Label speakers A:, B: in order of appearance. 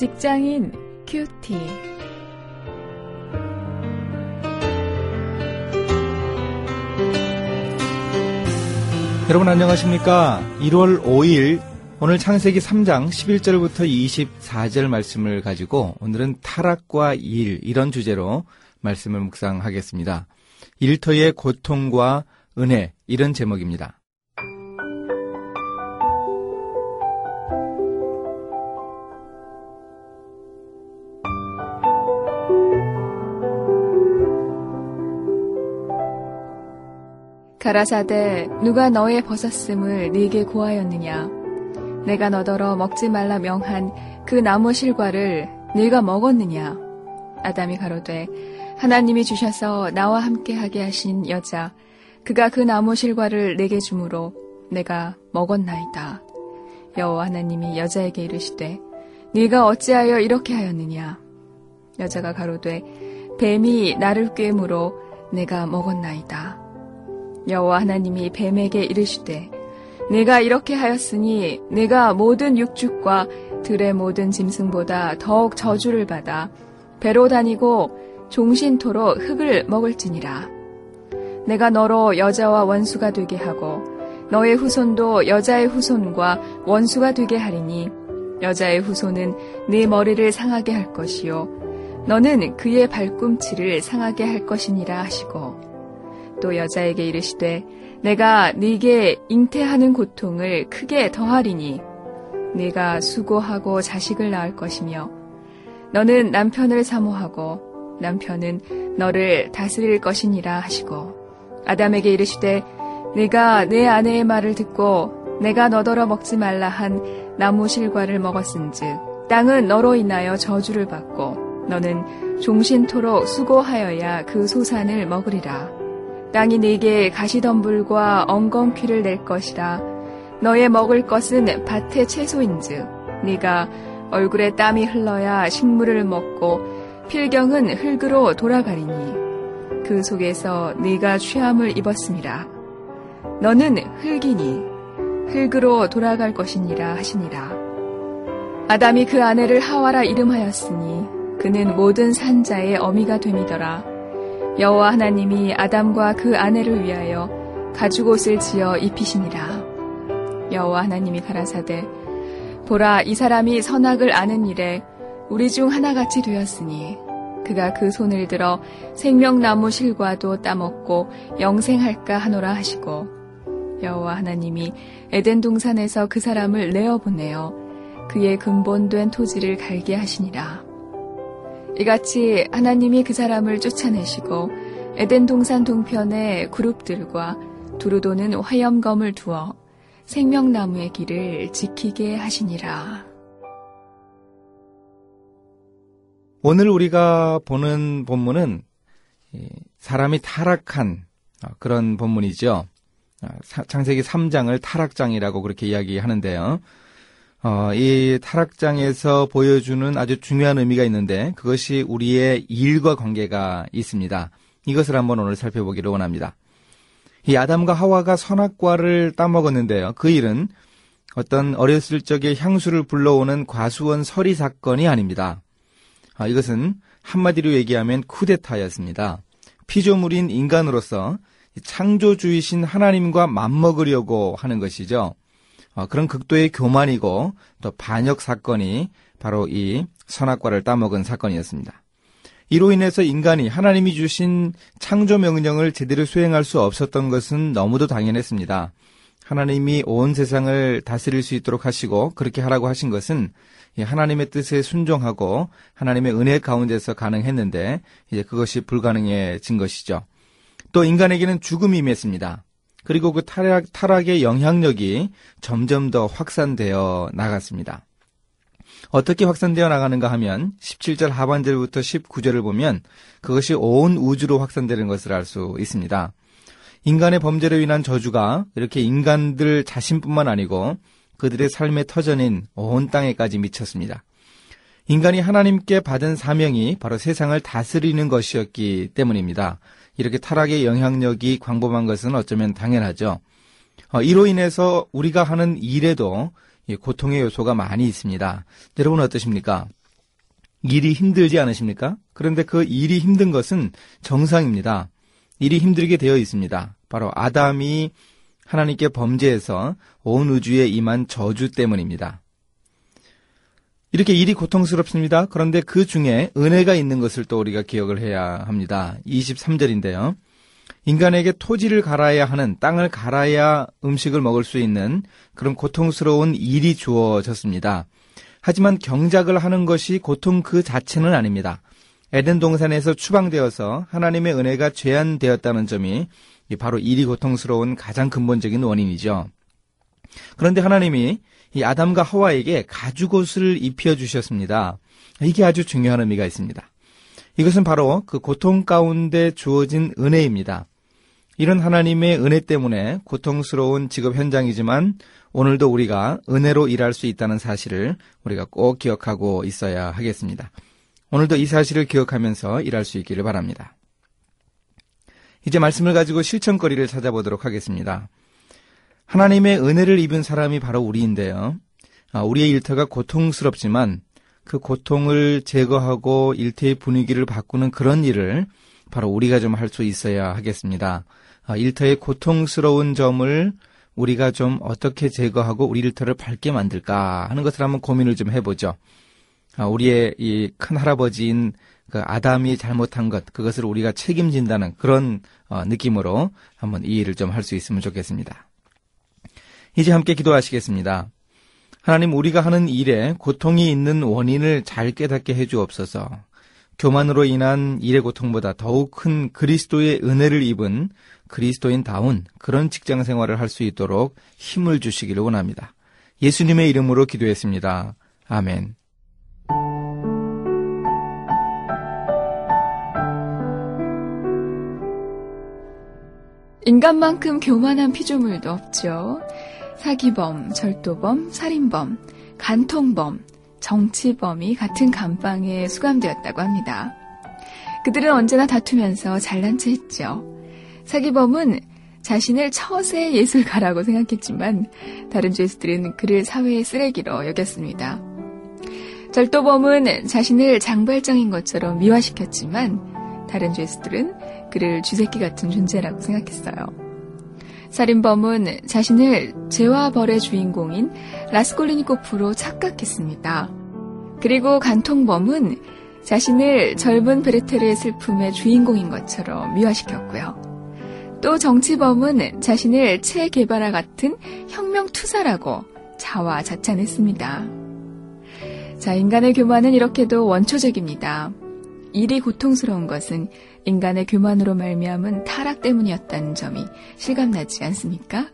A: 직장인 큐티. 여러분 안녕하십니까? 1월 5일 오늘 창세기 3장 11절부터 24절 말씀을 가지고 오늘은 타락과 일 이런 주제로 말씀을 묵상하겠습니다. 일터의 고통과 은혜 이런 제목입니다.
B: 가라사대 누가 너의 벗었음을 네게 고하였느냐 내가 너더러 먹지 말라 명한 그 나무 실과를 네가 먹었느냐 아담이 가로되 하나님이 주셔서 나와 함께 하게 하신 여자 그가 그 나무 실과를 내게 주므로 내가 먹었나이다 여호와 하나님이 여자에게 이르시되 네가 어찌하여 이렇게 하였느냐 여자가 가로되 뱀이 나를 꿰므로 내가 먹었나이다 여호와 하나님이 뱀에게 이르시되 내가 이렇게 하였으니 내가 모든 육축과 들의 모든 짐승보다 더욱 저주를 받아 배로 다니고 종신토로 흙을 먹을지니라 내가 너로 여자와 원수가 되게 하고 너의 후손도 여자의 후손과 원수가 되게 하리니 여자의 후손은 네 머리를 상하게 할 것이요 너는 그의 발꿈치를 상하게 할 것이니라 하시고 또 여자에게 이르시되 내가 네게 잉태하는 고통을 크게 더하리니 네가 수고하고 자식을 낳을 것이며 너는 남편을 사모하고 남편은 너를 다스릴 것이니라 하시고 아담에게 이르시되 네가 내 아내의 말을 듣고 내가 너더러 먹지 말라 한 나무 실과를 먹었은즉 땅은 너로 인하여 저주를 받고 너는 종신토록 수고하여야 그 소산을 먹으리라. 땅이 네게 가시덤불과 엉겅퀴를 낼 것이라 너의 먹을 것은 밭의 채소인즉 네가 얼굴에 땀이 흘러야 식물을 먹고 필경은 흙으로 돌아가리니 그 속에서 네가 취함을 입었습니다 너는 흙이니 흙으로 돌아갈 것이니라 하시니라 아담이 그 아내를 하와라 이름하였으니 그는 모든 산자의 어미가 됨이더라 여호와 하나님이 아담과 그 아내를 위하여 가죽옷을 지어 입히시니라. 여호와 하나님이 가라사대 보라 이 사람이 선악을 아는 일에 우리 중 하나같이 되었으니 그가 그 손을 들어 생명나무 실과도 따먹고 영생할까 하노라 하시고 여호와 하나님이 에덴 동산에서 그 사람을 내어 보내어 그의 근본된 토지를 갈게 하시니라. 이같이 하나님이 그 사람을 쫓아내시고 에덴 동산 동편의 그룹들과 두루도는 화염검을 두어 생명나무의 길을 지키게 하시니라.
A: 오늘 우리가 보는 본문은 사람이 타락한 아, 그런 본문이죠. 아, 창세기 3장을 타락장이라고 그렇게 이야기하는데요. 어, 이 타락장에서 보여주는 아주 중요한 의미가 있는데 그것이 우리의 일과 관계가 있습니다. 이것을 한번 오늘 살펴보기로 원합니다. 이 아담과 하와가 선악과를 따먹었는데요. 그 일은 어떤 어렸을 적에 향수를 불러오는 과수원 서리 사건이 아닙니다. 아, 이것은 한마디로 얘기하면 쿠데타였습니다. 피조물인 인간으로서 창조주이신 하나님과 맞먹으려고 하는 것이죠. 어, 그런 극도의 교만이고 또 반역 사건이 바로 이 선악과를 따먹은 사건이었습니다. 이로 인해서 인간이 하나님이 주신 창조 명령을 제대로 수행할 수 없었던 것은 너무도 당연했습니다. 하나님이 온 세상을 다스릴 수 있도록 하시고 그렇게 하라고 하신 것은 하나님의 뜻에 순종하고 하나님의 은혜 가운데서 가능했는데 이제 그것이 불가능해진 것이죠. 또 인간에게는 죽음이 임했습니다. 그리고 그 타락, 타락의 영향력이 점점 더 확산되어 나갔습니다. 어떻게 확산되어 나가는가 하면 17절 하반절부터 19절을 보면 그것이 온 우주로 확산되는 것을 알 수 있습니다. 인간의 범죄로 인한 저주가 이렇게 인간들 자신뿐만 아니고 그들의 삶의 터전인 온 땅에까지 미쳤습니다. 인간이 하나님께 받은 사명이 바로 세상을 다스리는 것이었기 때문입니다. 이렇게 타락의 영향력이 광범한 것은 어쩌면 당연하죠. 어, 이로 인해서 우리가 하는 일에도 고통의 요소가 많이 있습니다. 여러분 어떠십니까? 일이 힘들지 않으십니까? 그런데 그 일이 힘든 것은 정상입니다. 일이 힘들게 되어 있습니다. 바로 아담이 하나님께 범죄해서 온 우주에 임한 저주 때문입니다. 이렇게 일이 고통스럽습니다. 그런데 그 중에 은혜가 있는 것을 또 우리가 기억을 해야 합니다. 23절인데요. 인간에게 토지를 갈아야 하는 땅을 갈아야 음식을 먹을 수 있는 그런 고통스러운 일이 주어졌습니다. 하지만 경작을 하는 것이 고통 그 자체는 아닙니다. 에덴 동산에서 추방되어서 하나님의 은혜가 제한되었다는 점이 바로 일이 고통스러운 가장 근본적인 원인이죠. 그런데 하나님이 이 아담과 하와에게 가죽옷을 입혀 주셨습니다. 이게 아주 중요한 의미가 있습니다. 이것은 바로 그 고통 가운데 주어진 은혜입니다. 이런 하나님의 은혜 때문에 고통스러운 직업 현장이지만 오늘도 우리가 은혜로 일할 수 있다는 사실을 우리가 꼭 기억하고 있어야 하겠습니다. 오늘도 이 사실을 기억하면서 일할 수 있기를 바랍니다. 이제 말씀을 가지고 실천거리를 찾아보도록 하겠습니다. 하나님의 은혜를 입은 사람이 바로 우리인데요. 아, 우리의 일터가 고통스럽지만 그 고통을 제거하고 일터의 분위기를 바꾸는 그런 일을 바로 우리가 좀 할 수 있어야 하겠습니다. 아, 일터의 고통스러운 점을 우리가 좀 어떻게 제거하고 우리 일터를 밝게 만들까 하는 것을 한번 고민을 좀 해보죠. 아, 우리의 이 큰 할아버지인 그 아담이 잘못한 것 그것을 우리가 책임진다는 그런 어, 느낌으로 한번 이해를 좀 할 수 있으면 좋겠습니다. 이제 함께 기도하시겠습니다. 하나님 우리가 하는 일에 고통이 있는 원인을 잘 깨닫게 해주옵소서. 교만으로 인한 일의 고통보다 더욱 큰 그리스도의 은혜를 입은 그리스도인다운 그런 직장 생활을 할 수 있도록 힘을 주시기를 원합니다. 예수님의 이름으로 기도했습니다. 아멘.
C: 인간만큼 교만한 피조물도 없죠. 사기범, 절도범, 살인범, 간통범, 정치범이 같은 감방에 수감되었다고 합니다. 그들은 언제나 다투면서 잘난 체 했죠. 사기범은 자신을 처세 예술가라고 생각했지만 다른 죄수들은 그를 사회의 쓰레기로 여겼습니다. 절도범은 자신을 장발장인 것처럼 미화시켰지만 다른 죄수들은 그를 쥐새끼 같은 존재라고 생각했어요. 살인범은 자신을 죄와 벌의 주인공인 라스콜리니코프로 착각했습니다. 그리고 간통범은 자신을 젊은 베르테르의 슬픔의 주인공인 것처럼 미화시켰고요. 또 정치범은 자신을 체 개발화 같은 혁명투사라고 자화자찬했습니다. 자, 인간의 교만은 이렇게도 원초적입니다. 일이 고통스러운 것은 인간의 교만으로 말미암은 타락 때문이었다는 점이 실감나지 않습니까?